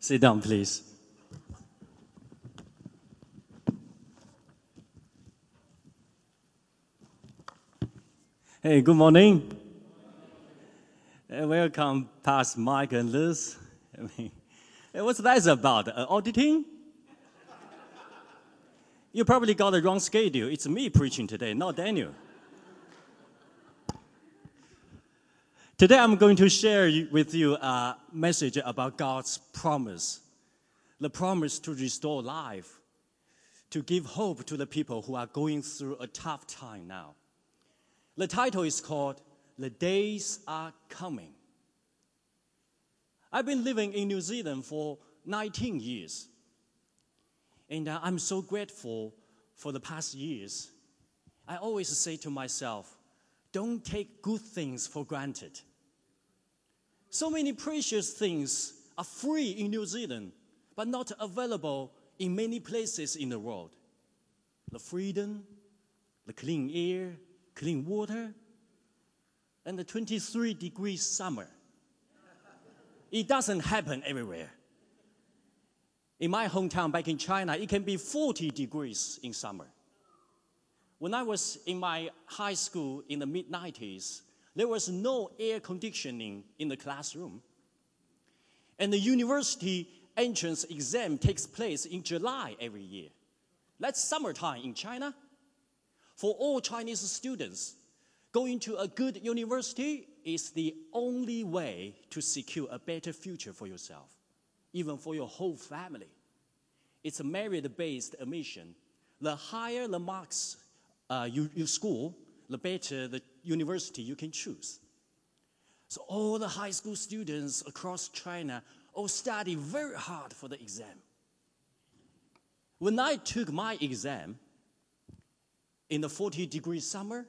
Sit down, please. Hey, good morning. Uh, welcome, past Mike and Liz. I mean, uh, what's that about? Uh, auditing? you probably got the wrong schedule. It's me preaching today, not Daniel. Today, I'm going to share with you a message about God's promise the promise to restore life, to give hope to the people who are going through a tough time now. The title is called The Days Are Coming. I've been living in New Zealand for 19 years. And uh, I'm so grateful for the past years. I always say to myself, don't take good things for granted. So many precious things are free in New Zealand, but not available in many places in the world. The freedom, the clean air, clean water, and the 23 degree summer. It doesn't happen everywhere. In my hometown back in China, it can be 40 degrees in summer. When I was in my high school in the mid 90s, there was no air conditioning in the classroom. And the university entrance exam takes place in July every year. That's summertime in China for all Chinese students, going to a good university is the only way to secure a better future for yourself, even for your whole family. It's a merit based admission. The higher the marks uh, you, you score, the better the university you can choose. So, all the high school students across China all study very hard for the exam. When I took my exam, in the 40 degree summer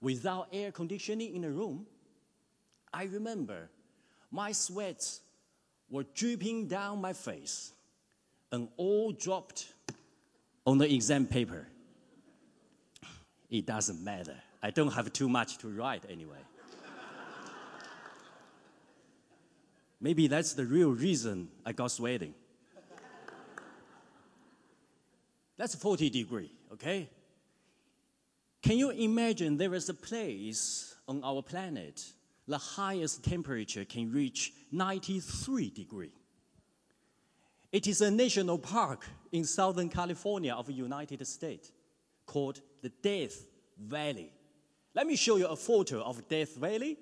without air conditioning in the room, I remember my sweats were dripping down my face and all dropped on the exam paper. It doesn't matter. I don't have too much to write anyway. Maybe that's the real reason I got sweating. That's 40 degree, okay? Can you imagine there is a place on our planet the highest temperature can reach 93 degree? It is a national park in Southern California of the United States called the Death Valley. Let me show you a photo of Death Valley.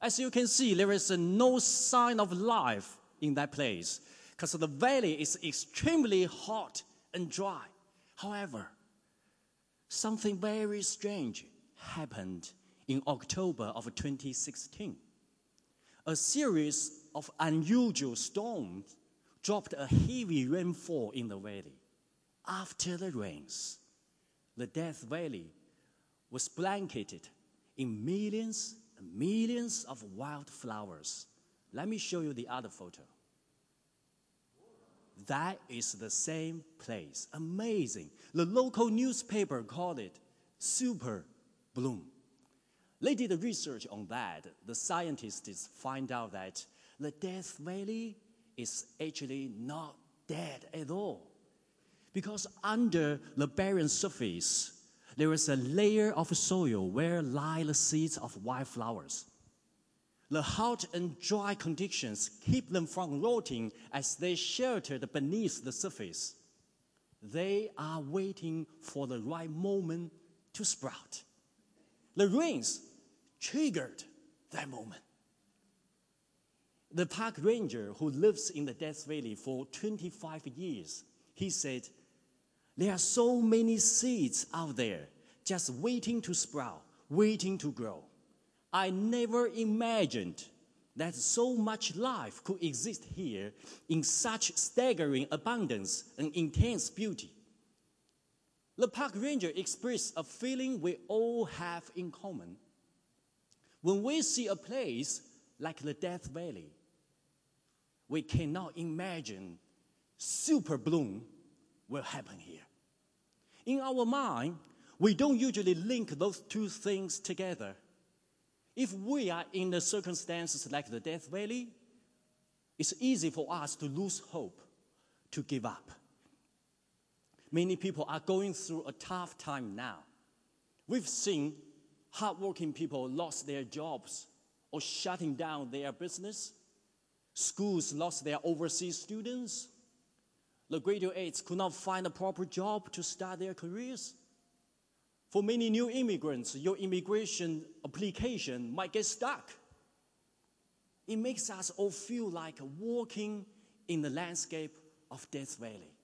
As you can see, there is no sign of life in that place because the valley is extremely hot and dry. However, something very strange happened in October of 2016. A series of unusual storms dropped a heavy rainfall in the valley. After the rains, the Death Valley was blanketed in millions and millions of wildflowers. Let me show you the other photo. That is the same place. Amazing. The local newspaper called it super bloom. They did research on that. The scientists find out that the Death Valley is actually not dead at all. Because under the barren surface, there is a layer of soil where lie the seeds of wildflowers. The hot and dry conditions keep them from rotting as they sheltered beneath the surface. They are waiting for the right moment to sprout. The rains triggered that moment. The park ranger who lives in the Death Valley for 25 years, he said, There are so many seeds out there just waiting to sprout, waiting to grow. I never imagined that so much life could exist here in such staggering abundance and intense beauty. The park ranger expressed a feeling we all have in common. When we see a place like the Death Valley, we cannot imagine super bloom will happen here. In our mind, we don't usually link those two things together. If we are in the circumstances like the Death Valley, it's easy for us to lose hope, to give up. Many people are going through a tough time now. We've seen hardworking people lost their jobs or shutting down their business. Schools lost their overseas students. The graduates could not find a proper job to start their careers. For many new immigrants, your immigration application might get stuck. It makes us all feel like walking in the landscape of Death Valley.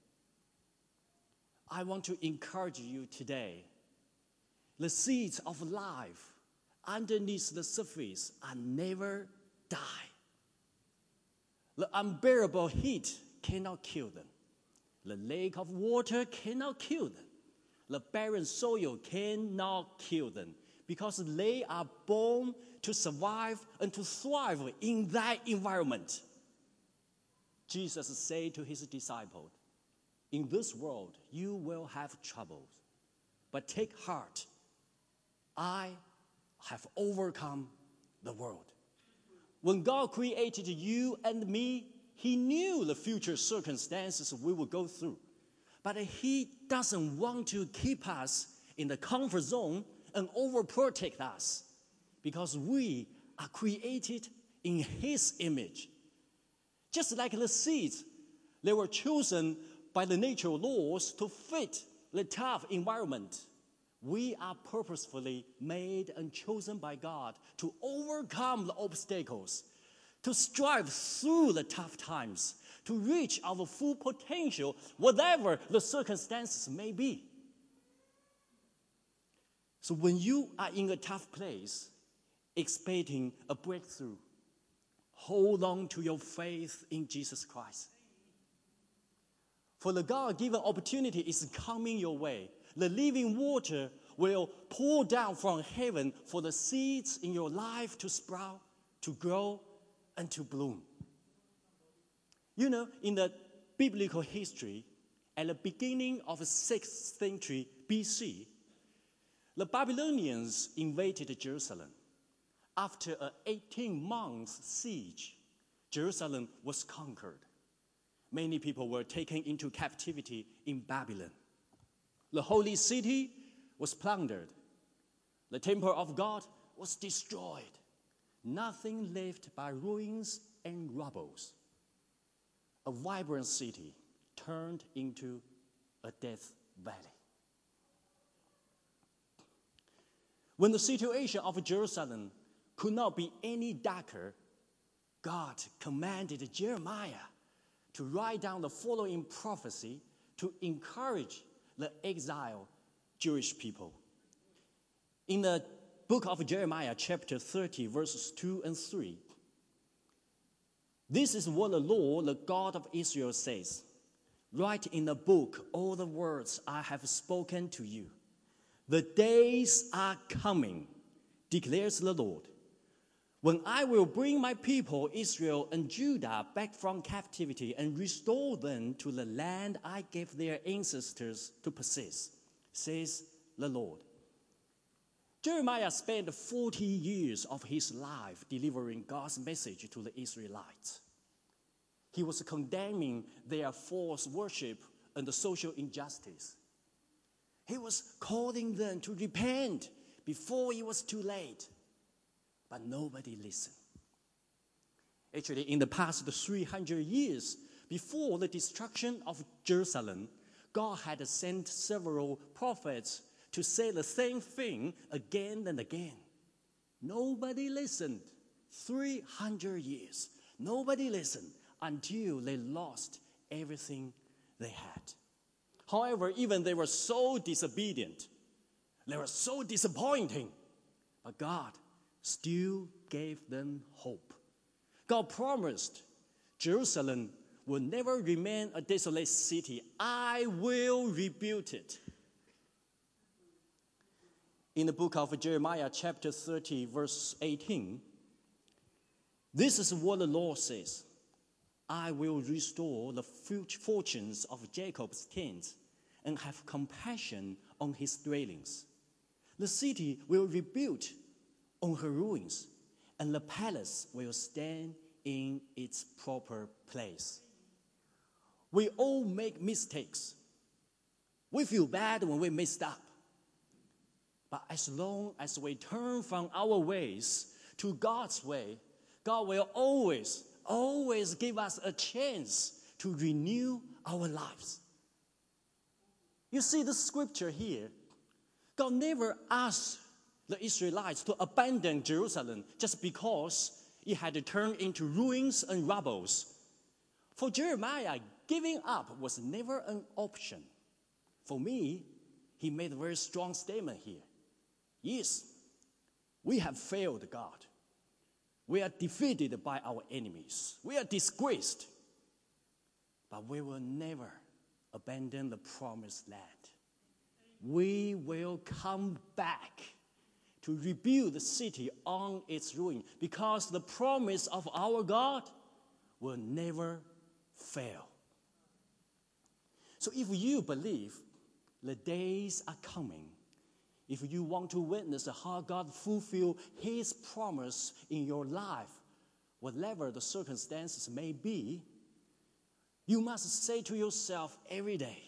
I want to encourage you today. The seeds of life underneath the surface are never die. The unbearable heat cannot kill them. The lake of water cannot kill them. The barren soil cannot kill them because they are born to survive and to thrive in that environment. Jesus said to his disciples, In this world you will have troubles, but take heart. I have overcome the world. When God created you and me, He knew the future circumstances we would go through. But He doesn't want to keep us in the comfort zone and overprotect us because we are created in His image. Just like the seeds, they were chosen by the natural laws to fit the tough environment we are purposefully made and chosen by God to overcome the obstacles, to strive through the tough times, to reach our full potential, whatever the circumstances may be. So when you are in a tough place, expecting a breakthrough, hold on to your faith in Jesus Christ. For the God given opportunity is coming your way the living water will pour down from heaven for the seeds in your life to sprout, to grow, and to bloom. You know, in the biblical history, at the beginning of the 6th century BC, the Babylonians invaded Jerusalem. After an 18 month siege, Jerusalem was conquered. Many people were taken into captivity in Babylon. The holy city was plundered. The temple of God was destroyed. Nothing left but ruins and rubbles. A vibrant city turned into a death valley. When the situation of Jerusalem could not be any darker, God commanded Jeremiah to write down the following prophecy to encourage the exiled Jewish people. In the book of Jeremiah, chapter 30, verses 2 and 3, this is what the Lord, the God of Israel, says Write in the book all the words I have spoken to you. The days are coming, declares the Lord when I will bring my people Israel and Judah back from captivity and restore them to the land I gave their ancestors to possess, says the Lord. Jeremiah spent 40 years of his life delivering God's message to the Israelites. He was condemning their false worship and the social injustice. He was calling them to repent before it was too late but nobody listened. Actually, in the past 300 years, before the destruction of Jerusalem, God had sent several prophets to say the same thing again and again. Nobody listened. 300 years. Nobody listened until they lost everything they had. However, even they were so disobedient, they were so disappointing, but God still gave them hope. God promised Jerusalem will never remain a desolate city. I will rebuild it. In the book of Jeremiah, chapter 30, verse 18, this is what the Lord says I will restore the fortunes of Jacob's tents and have compassion on his dwellings. The city will rebuild on her ruins, and the palace will stand in its proper place. We all make mistakes. We feel bad when we messed up. But as long as we turn from our ways to God's way, God will always, always give us a chance to renew our lives. You see the scripture here. God never asked the Israelites to abandon Jerusalem just because it had turned into ruins and rubbles. For Jeremiah, giving up was never an option. For me, he made a very strong statement here. Yes, we have failed God. We are defeated by our enemies. We are disgraced. But we will never abandon the promised land. We will come back to rebuild the city on its ruin because the promise of our God will never fail. So if you believe the days are coming, if you want to witness how God fulfill his promise in your life, whatever the circumstances may be, you must say to yourself every day,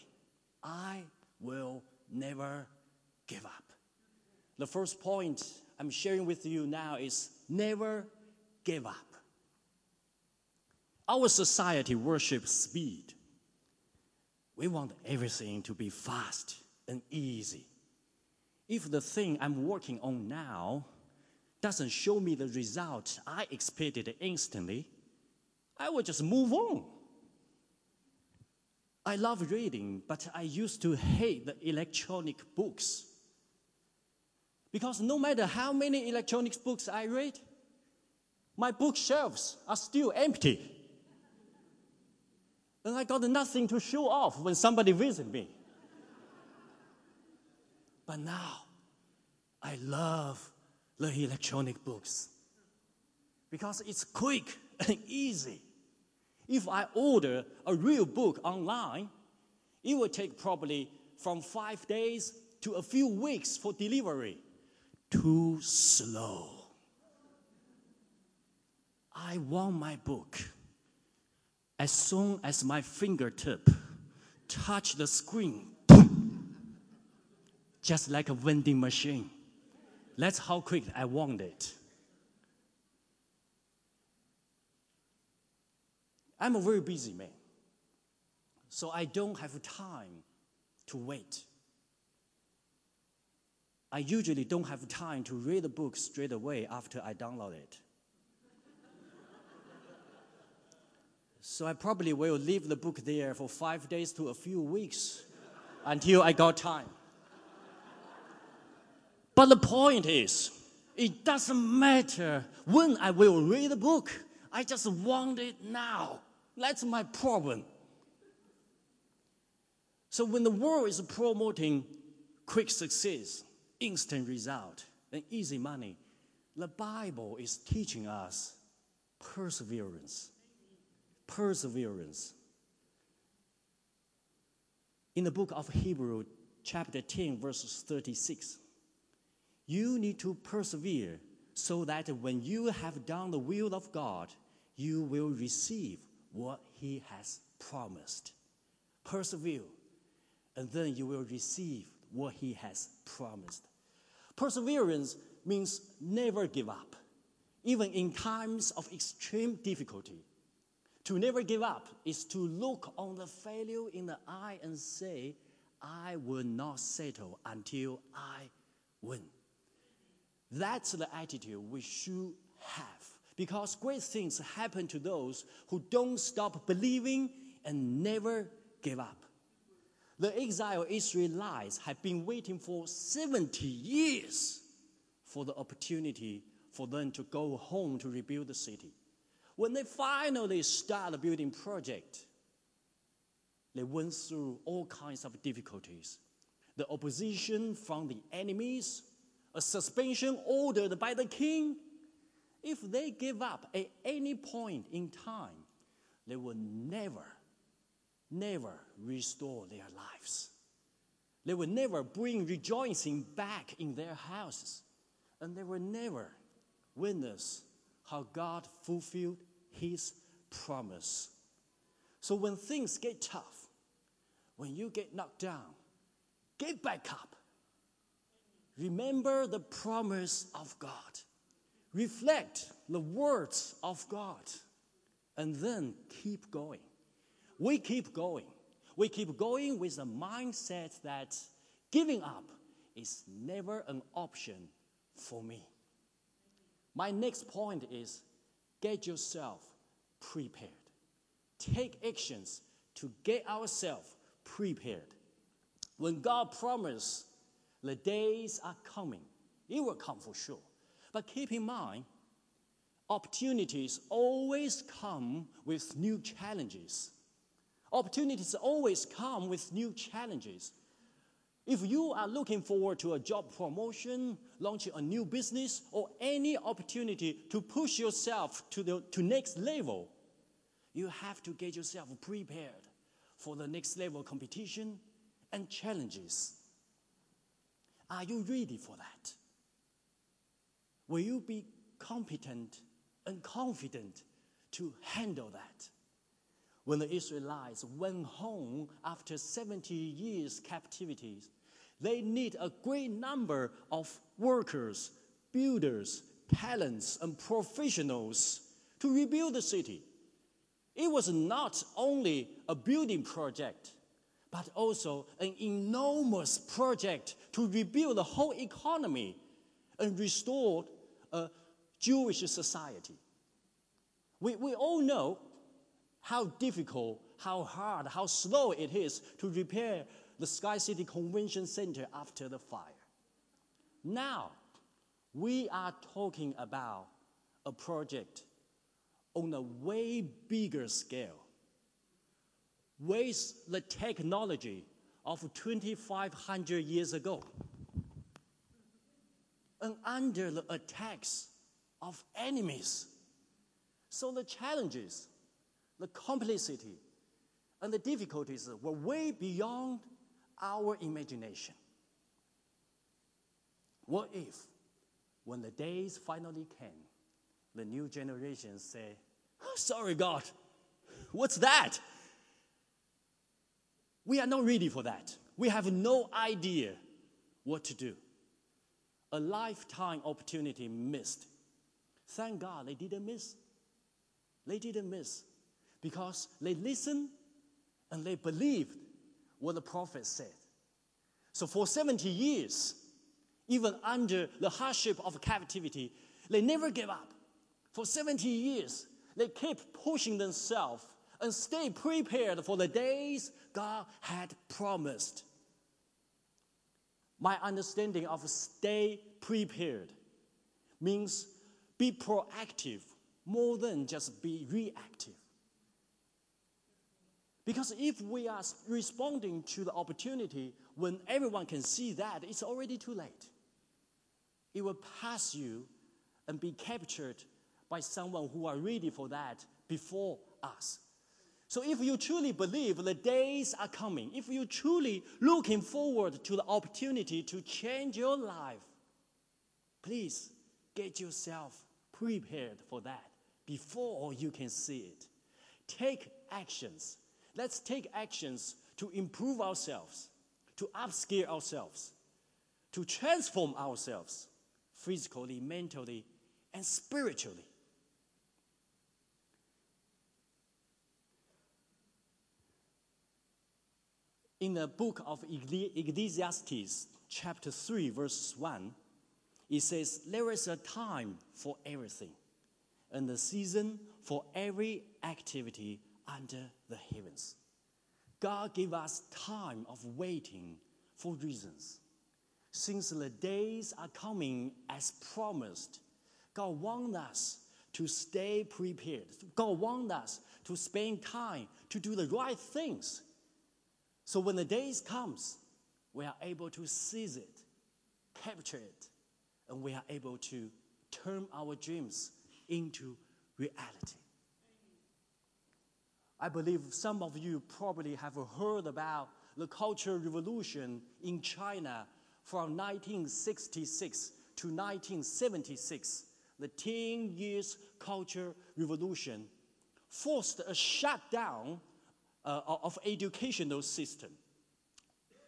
I will never give up. The first point I'm sharing with you now is never give up. Our society worships speed. We want everything to be fast and easy. If the thing I'm working on now doesn't show me the result I expected instantly, I will just move on. I love reading, but I used to hate the electronic books. Because no matter how many electronic books I read, my bookshelves are still empty. And I got nothing to show off when somebody visits me. But now, I love the electronic books because it's quick and easy. If I order a real book online, it will take probably from five days to a few weeks for delivery. Too slow. I want my book. As soon as my fingertip touch the screen, just like a vending machine. That's how quick I want it. I'm a very busy man, so I don't have time to wait. I usually don't have time to read the book straight away after I download it. so I probably will leave the book there for five days to a few weeks until I got time. But the point is, it doesn't matter when I will read the book. I just want it now. That's my problem. So when the world is promoting quick success, instant result, and easy money, the Bible is teaching us perseverance. Perseverance. In the book of Hebrew, chapter 10, verses 36, you need to persevere so that when you have done the will of God, you will receive what He has promised. Persevere, and then you will receive what He has promised. Perseverance means never give up, even in times of extreme difficulty. To never give up is to look on the failure in the eye and say, I will not settle until I win. That's the attitude we should have. Because great things happen to those who don't stop believing and never give up. The exiled Israelites have been waiting for 70 years for the opportunity for them to go home to rebuild the city. When they finally start the building project, they went through all kinds of difficulties. The opposition from the enemies, a suspension ordered by the king, if they give up at any point in time, they will never, never restore their lives. They will never bring rejoicing back in their houses. And they will never witness how God fulfilled His promise. So when things get tough, when you get knocked down, get back up. Remember the promise of God. Reflect the words of God. And then keep going. We keep going. We keep going with the mindset that giving up is never an option for me. My next point is get yourself prepared. Take actions to get ourselves prepared. When God promised the days are coming, it will come for sure. But keep in mind, opportunities always come with new challenges. Opportunities always come with new challenges. If you are looking forward to a job promotion, launching a new business, or any opportunity to push yourself to the to next level, you have to get yourself prepared for the next level competition and challenges. Are you ready for that? Will you be competent and confident to handle that? When the Israelites went home after 70 years captivity, they need a great number of workers, builders, talents, and professionals to rebuild the city. It was not only a building project, but also an enormous project to rebuild the whole economy and restore a Jewish society. We, we all know how difficult, how hard, how slow it is to repair the Sky City Convention Center after the fire. Now, we are talking about a project on a way bigger scale with the technology of 2,500 years ago and under the attacks of enemies. So the challenges, the complexity, and the difficulties were way beyond our imagination. What if, when the days finally came, the new generation say, Sorry, God, what's that? We are not ready for that. We have no idea what to do. A lifetime opportunity missed. Thank God they didn't miss. They didn't miss because they listened and they believed what the prophet said. So for 70 years, even under the hardship of captivity, they never gave up. For 70 years, they kept pushing themselves and stay prepared for the days God had promised. My understanding of stay prepared means be proactive more than just be reactive. Because if we are responding to the opportunity when everyone can see that, it's already too late. It will pass you and be captured by someone who are ready for that before us. So if you truly believe the days are coming, if you truly looking forward to the opportunity to change your life, please get yourself prepared for that before you can see it. Take actions Let's take actions to improve ourselves, to upskill ourselves, to transform ourselves physically, mentally, and spiritually. In the book of Ecclesiastes, chapter 3, verse 1, it says, There is a time for everything, and a season for every activity under the heavens. God gave us time of waiting for reasons. Since the days are coming as promised, God wants us to stay prepared. God wants us to spend time to do the right things. So when the day comes, we are able to seize it, capture it, and we are able to turn our dreams into reality. I believe some of you probably have heard about the Cultural Revolution in China from 1966 to 1976, the 10 years Cultural Revolution forced a shutdown uh, of educational system.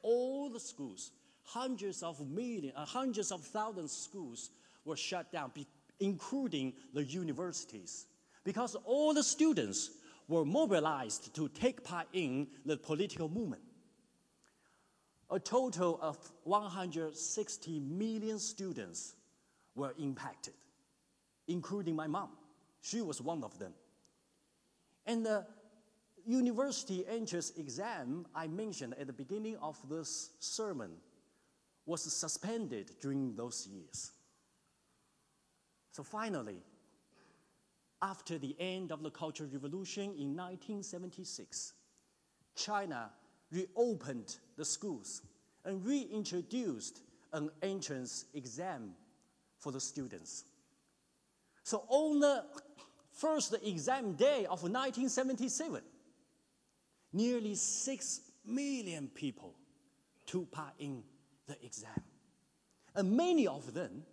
All the schools, hundreds of millions, uh, hundreds of thousands of schools were shut down, including the universities, because all the students were mobilized to take part in the political movement. A total of 160 million students were impacted, including my mom. She was one of them. And the university entrance exam I mentioned at the beginning of this sermon was suspended during those years. So finally, after the end of the Cultural Revolution in 1976, China reopened the schools and reintroduced an entrance exam for the students. So on the first exam day of 1977, nearly 6 million people took part in the exam. And many of them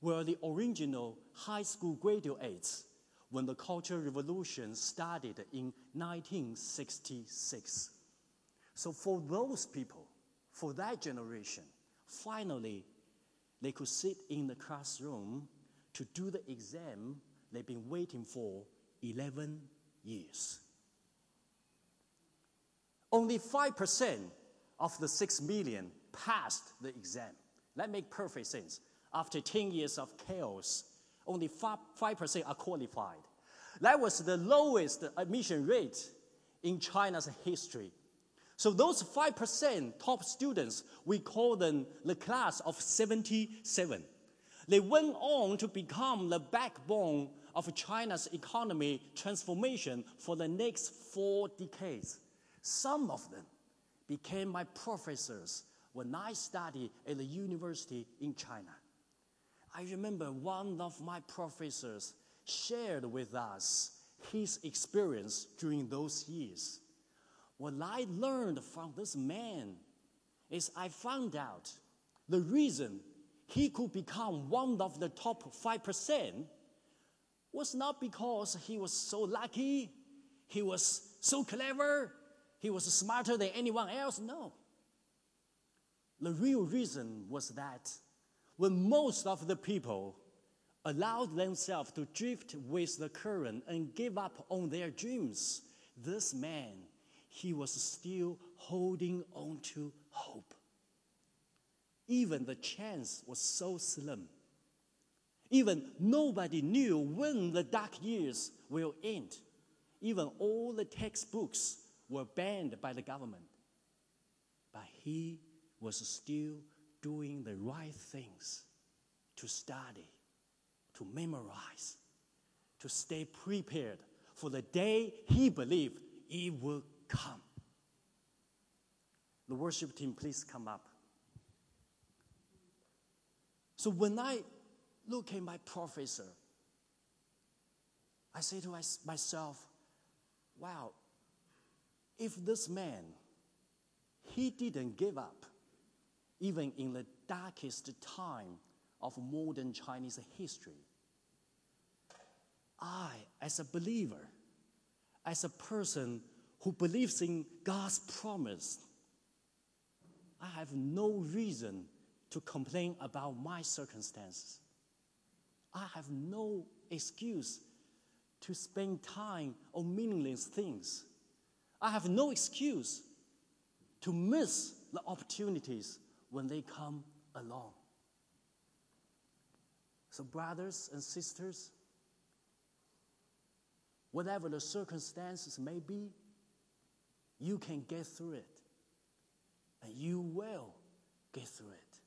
were the original high school graduates when the Cultural Revolution started in 1966. So, for those people, for that generation, finally, they could sit in the classroom to do the exam they've been waiting for 11 years. Only 5% of the 6 million passed the exam. That makes perfect sense. After 10 years of chaos, only 5% are qualified. That was the lowest admission rate in China's history. So those 5% top students, we call them the class of 77. They went on to become the backbone of China's economy transformation for the next four decades. Some of them became my professors when I studied at the university in China. I remember one of my professors shared with us his experience during those years. What I learned from this man is I found out the reason he could become one of the top 5% was not because he was so lucky, he was so clever, he was smarter than anyone else. No. The real reason was that when most of the people allowed themselves to drift with the current and give up on their dreams, this man, he was still holding on to hope. Even the chance was so slim. Even nobody knew when the dark years will end. Even all the textbooks were banned by the government. But he was still doing the right things to study, to memorize, to stay prepared for the day he believed it would come. The worship team, please come up. So when I look at my professor, I say to myself, wow, if this man, he didn't give up, even in the darkest time of modern Chinese history. I, as a believer, as a person who believes in God's promise, I have no reason to complain about my circumstances. I have no excuse to spend time on meaningless things. I have no excuse to miss the opportunities when they come along. So, brothers and sisters, whatever the circumstances may be, you can get through it. And you will get through it.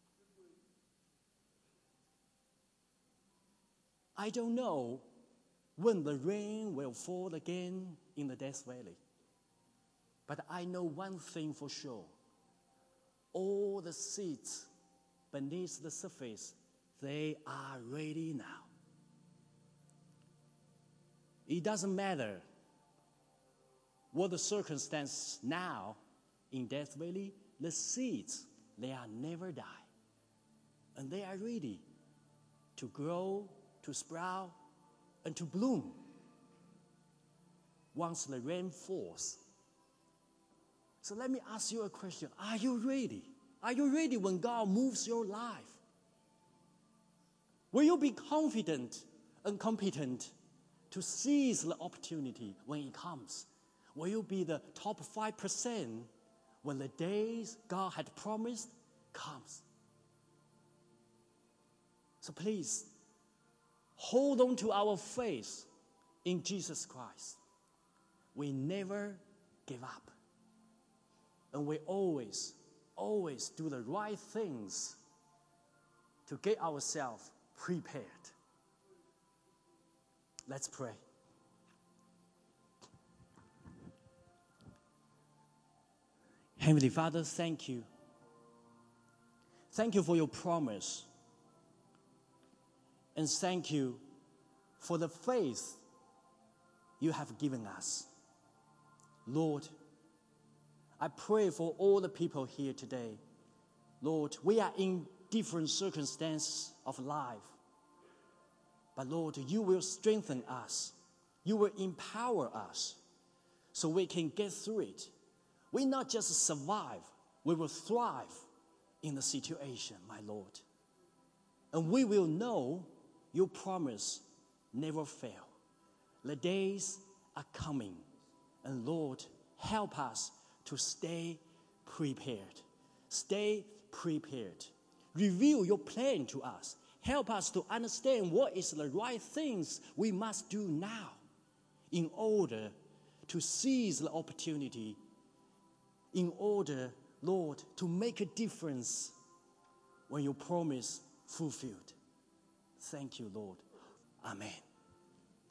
I don't know when the rain will fall again in the Death Valley. But I know one thing for sure all the seeds beneath the surface, they are ready now. It doesn't matter what the circumstance now in Death Valley, the seeds, they are never die. And they are ready to grow, to sprout, and to bloom. once the rain falls. So let me ask you a question Are you ready? Are you ready when God moves your life? Will you be confident and competent to seize the opportunity when it comes? Will you be the top 5% when the days God had promised comes? So please, hold on to our faith in Jesus Christ. We never give up. And we always, always do the right things to get ourselves prepared. Let's pray. Heavenly Father, thank you. Thank you for your promise. And thank you for the faith you have given us. Lord, I pray for all the people here today. Lord, we are in different circumstances of life. But Lord, you will strengthen us. You will empower us so we can get through it. We not just survive, we will thrive in the situation, my Lord. And we will know your promise never fail. The days are coming. And Lord, help us to stay prepared. Stay prepared. Reveal your plan to us. Help us to understand what is the right things we must do now in order to seize the opportunity, in order, Lord, to make a difference when your promise fulfilled. Thank you, Lord. Amen.